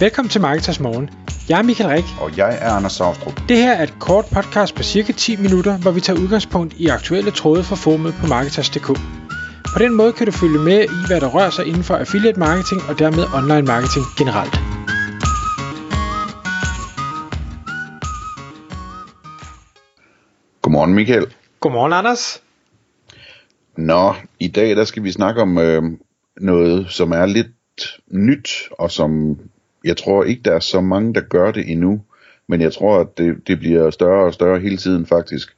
Velkommen til Marketers Morgen. Jeg er Michael Rik. Og jeg er Anders Saustrup. Det her er et kort podcast på cirka 10 minutter, hvor vi tager udgangspunkt i aktuelle tråde fra formet på Marketers.dk. På den måde kan du følge med i, hvad der rører sig inden for affiliate marketing og dermed online marketing generelt. Godmorgen Michael. Godmorgen Anders. Nå, i dag der skal vi snakke om øh, noget, som er lidt nyt, og som jeg tror ikke, der er så mange, der gør det endnu, men jeg tror, at det, det bliver større og større hele tiden faktisk.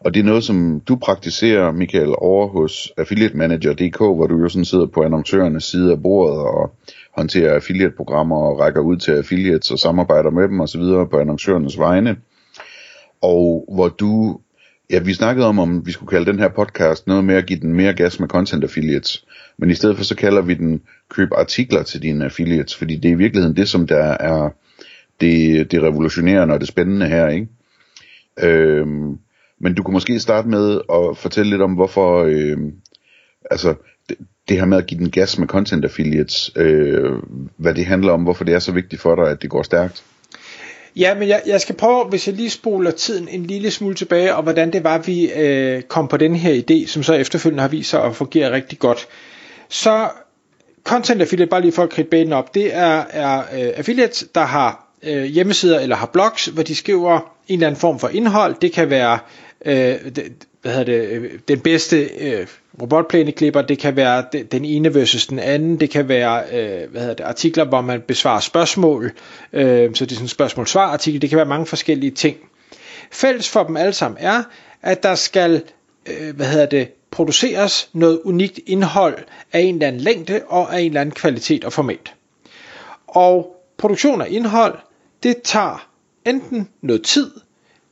Og det er noget, som du praktiserer, Michael, over hos affiliatemanager.dk, hvor du jo sådan sidder på annoncørernes side af bordet og håndterer affiliate-programmer og rækker ud til affiliates og samarbejder med dem osv. på annoncørernes vegne. Og hvor du, ja, vi snakkede om, om vi skulle kalde den her podcast noget med at give den mere gas med content affiliates. Men i stedet for så kalder vi den køb artikler til dine affiliates, fordi det er i virkeligheden det, som der er det, det revolutionerende og det spændende her, ikke? Øhm, men du kunne måske starte med at fortælle lidt om, hvorfor, øhm, altså, det, det her med at give den gas med content affiliates, øh, hvad det handler om, hvorfor det er så vigtigt for dig, at det går stærkt. Ja, men jeg, jeg skal prøve, hvis jeg lige spoler tiden en lille smule tilbage, og hvordan det var, vi øh, kom på den her idé, som så efterfølgende har vist sig at fungere rigtig godt. Så content affiliate, bare lige for at kridte banen op, det er, er øh, affiliates, der har øh, hjemmesider eller har blogs, hvor de skriver en eller anden form for indhold. Det kan være øh, det, hvad hedder det, øh, den bedste øh, robotplæneklipper, det kan være den ene versus den anden, det kan være øh, hvad hedder det, artikler, hvor man besvarer spørgsmål, øh, så det er sådan en spørgsmål-svar artikel, det kan være mange forskellige ting. Fælles for dem alle sammen er, at der skal øh, hvad hedder det, produceres noget unikt indhold af en eller anden længde og af en eller anden kvalitet og format. Og produktion af indhold, det tager enten noget tid,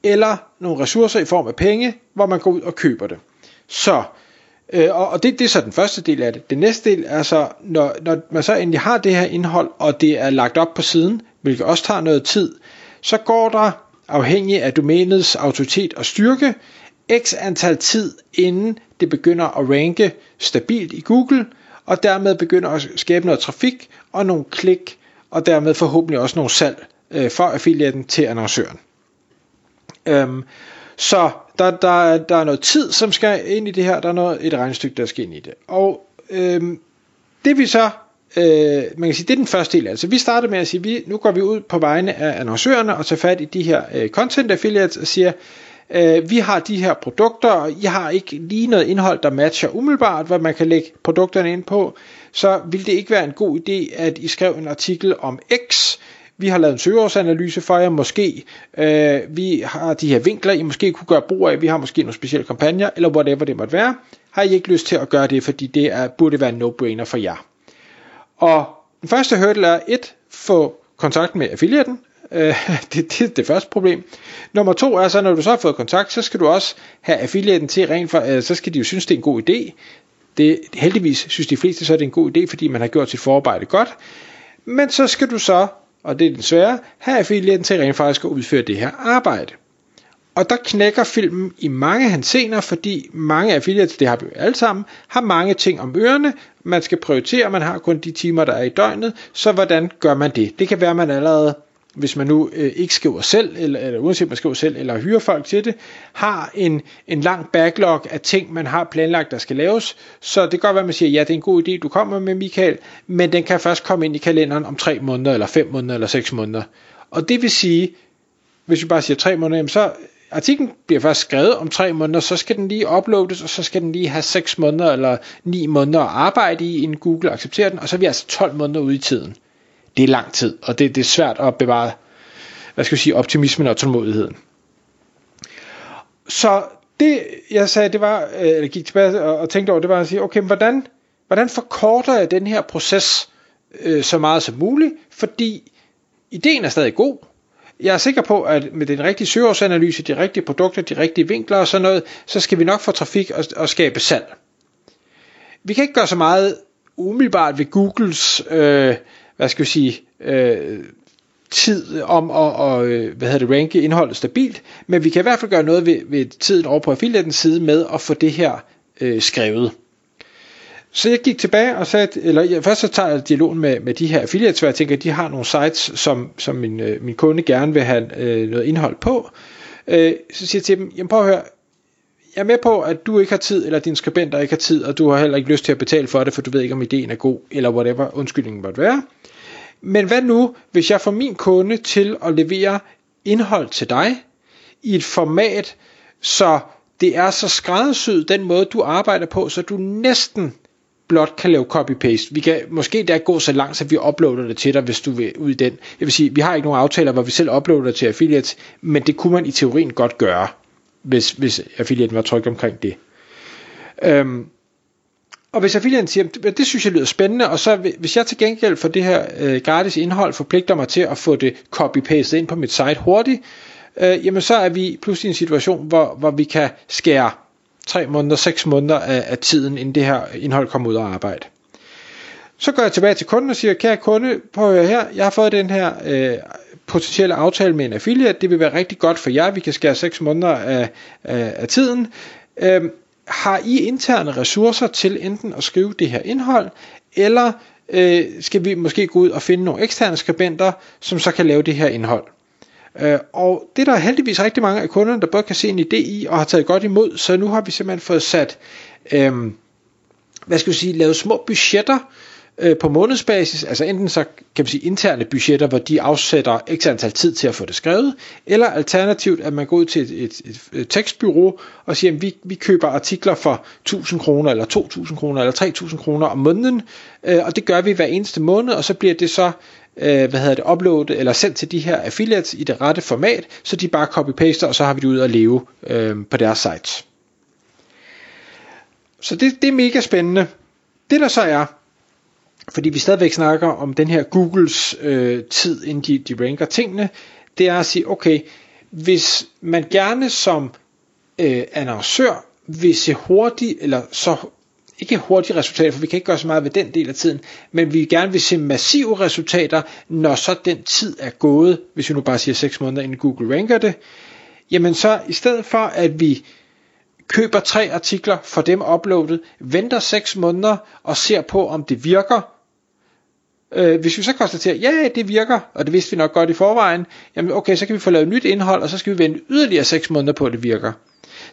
eller nogle ressourcer i form af penge, hvor man går ud og køber det. Så, øh, og det, det er så den første del af det. Den næste del er så, når, når man så endelig har det her indhold, og det er lagt op på siden, hvilket også tager noget tid, så går der, afhængig af domænets autoritet og styrke, x antal tid, inden det begynder at ranke stabilt i Google, og dermed begynder at skabe noget trafik og nogle klik, og dermed forhåbentlig også nogle salg øh, for affiliaten til annoncøren. Øhm, så der, der, der er noget tid, som skal ind i det her, der er noget, et regnestykke, der skal ind i det. Og øhm, det vi så, øh, man kan sige, det er den første del. Altså vi starter med at sige, vi, nu går vi ud på vegne af annoncørerne og tager fat i de her øh, content affiliates og siger, øh, vi har de her produkter, og I har ikke lige noget indhold, der matcher umiddelbart, hvad man kan lægge produkterne ind på, så vil det ikke være en god idé, at I skrev en artikel om X, vi har lavet en søgeårsanalyse for jer, måske øh, vi har de her vinkler, I måske kunne gøre brug af, vi har måske nogle specielle kampagner, eller whatever det måtte være. Har I ikke lyst til at gøre det, fordi det er, burde være en no-brainer for jer. Og den første hurdle er et, få kontakt med affiliaten, øh, det, det er det første problem. Nummer to er så, når du så har fået kontakt, så skal du også have affiliaten til rent for, øh, så skal de jo synes, det er en god idé. Det, heldigvis synes de fleste så, er det en god idé, fordi man har gjort sit forarbejde godt. Men så skal du så og det er den svære, have affiliaten til rent faktisk at udføre det her arbejde. Og der knækker filmen i mange hensener, fordi mange affiliates, det har vi jo alle sammen, har mange ting om ørerne. Man skal prioritere, man har kun de timer, der er i døgnet, så hvordan gør man det? Det kan være, at man allerede hvis man nu øh, ikke skriver selv, eller, eller uanset man skriver selv, eller hyrer folk til det, har en, en lang backlog af ting, man har planlagt, der skal laves. Så det kan godt være, at man siger, ja, det er en god idé, du kommer med, Michael, men den kan først komme ind i kalenderen om tre måneder, eller fem måneder, eller seks måneder. Og det vil sige, hvis vi bare siger tre måneder, jamen så artiklen bliver først skrevet om tre måneder, så skal den lige uploades, og så skal den lige have 6 måneder eller 9 måneder at arbejde i, inden Google accepterer den, og så er vi altså 12 måneder ude i tiden det er lang tid, og det, det er svært at bevare, hvad skal jeg sige, optimismen og tålmodigheden. Så det, jeg sagde, det var, øh, eller gik tilbage og, og tænkte over, det var at sige, okay, hvordan, hvordan forkorter jeg den her proces øh, så meget som muligt, fordi ideen er stadig god. Jeg er sikker på, at med den rigtige søgeårsanalyse, de rigtige produkter, de rigtige vinkler og sådan noget, så skal vi nok få trafik og, og skabe salg. Vi kan ikke gøre så meget umiddelbart ved Googles øh, hvad skal vi sige, øh, tid om at og, øh, hvad hedder det, ranke indholdet stabilt, men vi kan i hvert fald gøre noget ved, ved tiden over på affiliatens side med at få det her øh, skrevet. Så jeg gik tilbage og sagde, eller jeg, først så tager jeg dialogen med, med de her affiliates, hvor jeg tænker, at de har nogle sites, som, som min, øh, min kunde gerne vil have øh, noget indhold på. Øh, så siger jeg til dem, jamen prøv at høre, jeg er med på, at du ikke har tid, eller dine skribenter ikke har tid, og du har heller ikke lyst til at betale for det, for du ved ikke, om ideen er god, eller whatever undskyldningen måtte være. Men hvad nu, hvis jeg får min kunde til at levere indhold til dig, i et format, så det er så skræddersyet den måde, du arbejder på, så du næsten blot kan lave copy-paste. Vi kan måske der gå så langt, at vi uploader det til dig, hvis du vil ud i den. Jeg vil sige, vi har ikke nogen aftaler, hvor vi selv uploader det til affiliates, men det kunne man i teorien godt gøre, hvis, hvis affiliaten var tryg omkring det. Øhm, og hvis affiliaten siger, det, det synes jeg lyder spændende, og så hvis jeg til gengæld for det her øh, gratis indhold forpligter mig til at få det copy-pastet ind på mit site hurtigt, øh, jamen så er vi pludselig i en situation, hvor, hvor vi kan skære 3 måneder, 6 måneder af, af tiden, inden det her indhold kommer ud og arbejde. Så går jeg tilbage til kunden og siger, kære kunde, prøv at høre her, jeg har fået den her øh, potentielle aftale med en affiliate, det vil være rigtig godt for jer, vi kan skære 6 måneder af, af, af tiden. Øh, har I interne ressourcer til enten at skrive det her indhold, eller øh, skal vi måske gå ud og finde nogle eksterne skribenter, som så kan lave det her indhold. Øh, og det er der heldigvis rigtig mange af kunderne, der både kan se en idé i og har taget godt imod, så nu har vi simpelthen fået sat, øh, hvad skal vi sige, lavet små budgetter øh, på månedsbasis, altså enten så kan man sige interne budgetter, hvor de afsætter x antal tid til at få det skrevet, eller alternativt, at man går ud til et, et, et, et tekstbyrå og siger, at vi, vi køber artikler for 1000 kroner, eller 2000 kroner, eller 3000 kroner om måneden, øh, og det gør vi hver eneste måned, og så bliver det så øh, hvad hedder det, uploadet eller sendt til de her affiliates i det rette format, så de bare copy-paster, og så har vi det ud at leve øh, på deres sites. Så det, det er mega spændende. Det der så er, fordi vi stadigvæk snakker om den her Googles øh, tid, inden de, de ranker tingene, det er at sige, okay, hvis man gerne som øh, annoncør vil se hurtigt, eller så ikke hurtige resultater, for vi kan ikke gøre så meget ved den del af tiden, men vi gerne vil se massive resultater, når så den tid er gået, hvis vi nu bare siger 6 måneder inden Google ranker det, jamen så i stedet for at vi køber tre artikler, for dem uploadet, venter 6 måneder og ser på, om det virker, Øh, hvis vi så konstaterer, ja, det virker, og det vidste vi nok godt i forvejen, jamen okay, så kan vi få lavet nyt indhold, og så skal vi vente yderligere 6 måneder på, at det virker.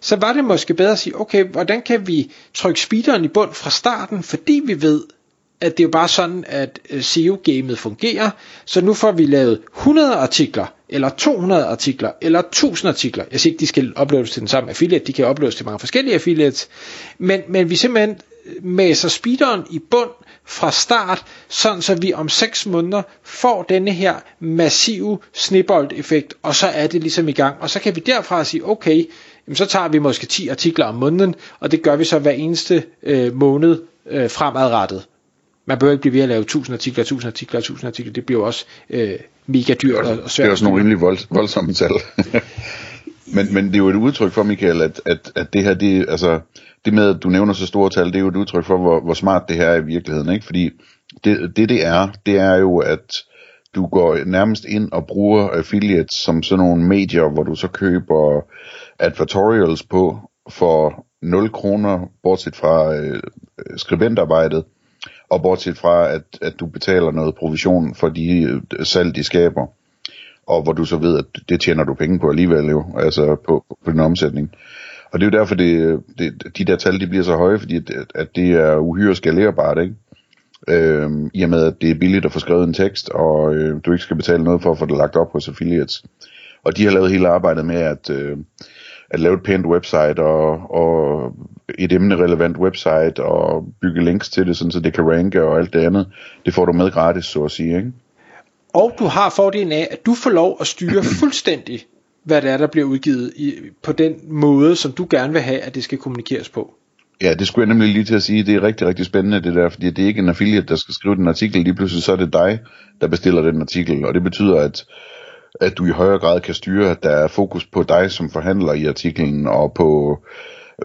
Så var det måske bedre at sige, okay, hvordan kan vi trykke speederen i bund fra starten, fordi vi ved, at det er jo bare sådan, at øh, SEO-gamet fungerer, så nu får vi lavet 100 artikler, eller 200 artikler, eller 1000 artikler. Jeg siger ikke, de skal uploades til den samme affiliate, de kan uploades til mange forskellige affiliates, men, men vi simpelthen maser speederen i bund fra start, sådan så vi om 6 måneder får denne her massive snibbold-effekt, og så er det ligesom i gang. Og så kan vi derfra sige, okay, jamen så tager vi måske 10 artikler om måneden, og det gør vi så hver eneste øh, måned øh, fremadrettet. Man behøver ikke blive ved at lave 1000 artikler, 1000 artikler, 1000 artikler, det bliver jo også øh, mega dyrt og, og svært. Det er også nogle rimelig vold, voldsomme tal. men, men det er jo et udtryk for, Michael, at, at, at det her, det, altså, det med, at du nævner så store tal, det er jo et udtryk for, hvor, hvor smart det her er i virkeligheden. Ikke? Fordi det, det, det er, det er jo, at du går nærmest ind og bruger affiliates som sådan nogle medier, hvor du så køber advertorials på for 0 kroner, bortset fra øh, skribentarbejdet, og bortset fra, at, at du betaler noget provision for de øh, salg, de skaber, og hvor du så ved, at det tjener du penge på alligevel jo, altså på, på din omsætning. Og det er jo derfor, det, det, de der tal, de bliver så høje, fordi at, at det er uhyre skalerbart, ikke? Øhm, I og med, at det er billigt at få skrevet en tekst, og øh, du ikke skal betale noget for at få det lagt op hos affiliates. Og de har lavet hele arbejdet med at, øh, at lave et pænt website og, og et emnerelevant website og bygge links til det, sådan så det kan ranke og alt det andet. Det får du med gratis, så at sige. Ikke? Og du har fordelen af, at du får lov at styre fuldstændig, hvad det er, der bliver udgivet i, på den måde, som du gerne vil have, at det skal kommunikeres på. Ja, det skulle jeg nemlig lige til at sige. Det er rigtig, rigtig spændende det der, fordi det er ikke en affiliate, der skal skrive den artikel. Lige pludselig så er det dig, der bestiller den artikel. Og det betyder, at at du i højere grad kan styre, at der er fokus på dig som forhandler i artiklen, og på,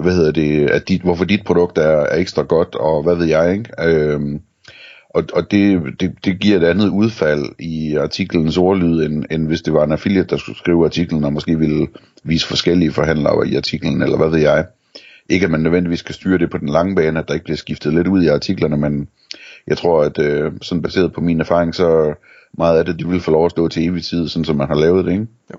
hvad hedder det, at dit, hvorfor dit produkt er, er ekstra godt, og hvad ved jeg, ikke? Øhm, og, og det, det, det giver et andet udfald i artiklens ordlyd, end, end hvis det var en affiliate, der skulle skrive artiklen, og måske ville vise forskellige forhandlere i artiklen, eller hvad ved jeg. Ikke at man nødvendigvis skal styre det på den lange bane, at der ikke bliver skiftet lidt ud i artiklerne, men jeg tror, at øh, sådan baseret på min erfaring, så meget af det, de vil få lov at stå til evig tid, sådan som man har lavet det, ikke? Jo.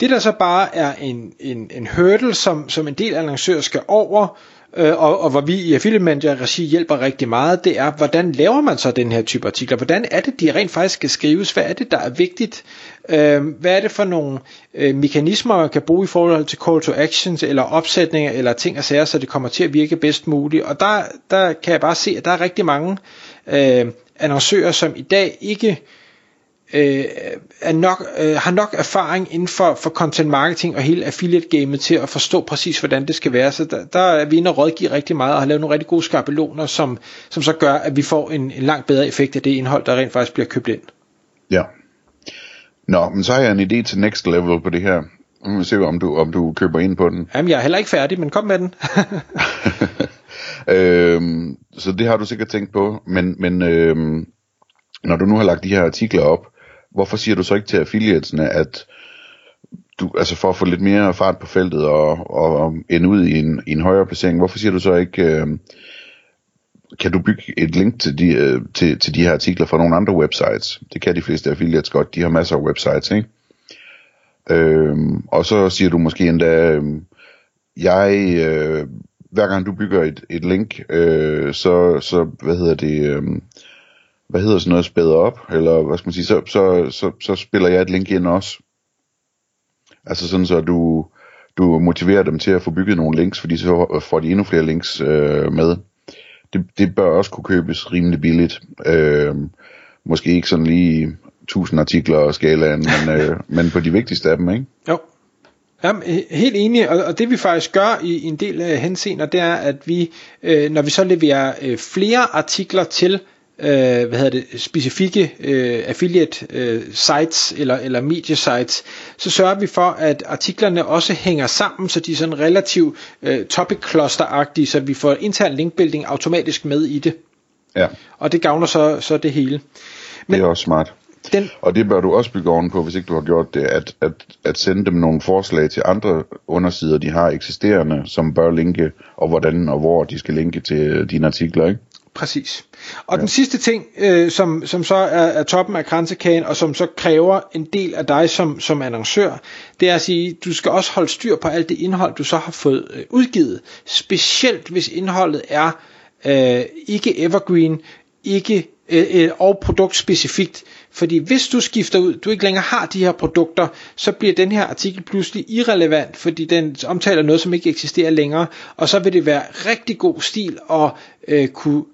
Det der så bare er en, en, en hurdle, som, som en del annoncører skal over, øh, og, og hvor vi i Affiliate Manager regi hjælper rigtig meget, det er, hvordan laver man så den her type artikler? Hvordan er det, de rent faktisk skal skrives? Hvad er det, der er vigtigt? Øh, hvad er det for nogle øh, mekanismer, man kan bruge i forhold til call to actions, eller opsætninger, eller ting og sager, så det kommer til at virke bedst muligt? Og der, der kan jeg bare se, at der er rigtig mange øh, annoncører, som i dag ikke øh, er nok, øh, har nok erfaring inden for, for content marketing og hele affiliate gamet til at forstå præcis, hvordan det skal være. Så der, der er vi inde og rådgive rigtig meget og har lavet nogle rigtig gode skabeloner, som, som så gør, at vi får en, en langt bedre effekt af det indhold, der rent faktisk bliver købt ind. Ja. Nå, men så har jeg en idé til next level på det her. Nu vil se, om du, om du køber ind på den. Jamen, jeg er heller ikke færdig, men kom med den. øhm, så det har du sikkert tænkt på, men, men øhm, når du nu har lagt de her artikler op, hvorfor siger du så ikke til affiliatesne, at du, altså for at få lidt mere fart på feltet og, og ende ud i en, i en højere placering, hvorfor siger du så ikke, øh, kan du bygge et link til de, øh, til, til de her artikler fra nogle andre websites? Det kan de fleste affiliates godt, de har masser af websites, ikke? Øh, og så siger du måske endda, øh, jeg, øh, hver gang du bygger et, et link, øh, så, så, hvad hedder det, øh, hvad hedder sådan noget, spæder op, eller hvad skal man sige, så, så, så, så spiller jeg et link ind også. Altså sådan så du, du motiverer dem til at få bygget nogle links, fordi så får de endnu flere links øh, med. Det, det bør også kunne købes rimelig billigt. Øh, måske ikke sådan lige 1000 artikler og skalaen, men, øh, men på de vigtigste af dem, ikke? Jo. Jamen, helt enig, og, og det vi faktisk gør i, i en del af henseender, det er, at vi, øh, når vi så leverer øh, flere artikler til øh, hvad hedder det, specifikke øh, affiliate øh, sites eller, eller mediesites, så sørger vi for, at artiklerne også hænger sammen, så de er sådan relativt øh, topic cluster-agtige, så vi får intern linkbuilding automatisk med i det. Ja. Og det gavner så, så det hele. Men, det er også smart. Den... Og det bør du også bygge ovenpå, hvis ikke du har gjort det, at, at, at sende dem nogle forslag til andre undersider, de har eksisterende, som bør linke, og hvordan og hvor de skal linke til dine artikler, ikke? Præcis. Og ja. den sidste ting, øh, som, som så er, er toppen af kransekagen, og som så kræver en del af dig som, som annoncør, det er at sige, du skal også holde styr på alt det indhold, du så har fået øh, udgivet. Specielt hvis indholdet er øh, ikke evergreen, ikke øh, øh, og produktspecifikt. Fordi hvis du skifter ud, du ikke længere har de her produkter, så bliver den her artikel pludselig irrelevant, fordi den omtaler noget, som ikke eksisterer længere, og så vil det være rigtig god stil at øh, kunne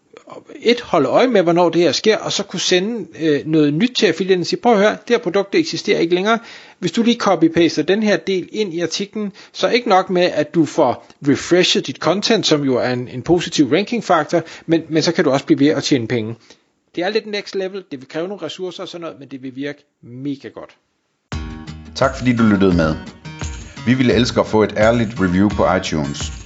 et, holde øje med, hvornår det her sker, og så kunne sende øh, noget nyt til affiliaten og sige, prøv at høre, det her produkt det eksisterer ikke længere. Hvis du lige copy-paster den her del ind i artiklen, så ikke nok med, at du får refreshet dit content, som jo er en, en positiv ranking faktor, men, men så kan du også blive ved at tjene penge. Det er lidt next level, det vil kræve nogle ressourcer og sådan noget, men det vil virke mega godt. Tak fordi du lyttede med. Vi ville elske at få et ærligt review på iTunes.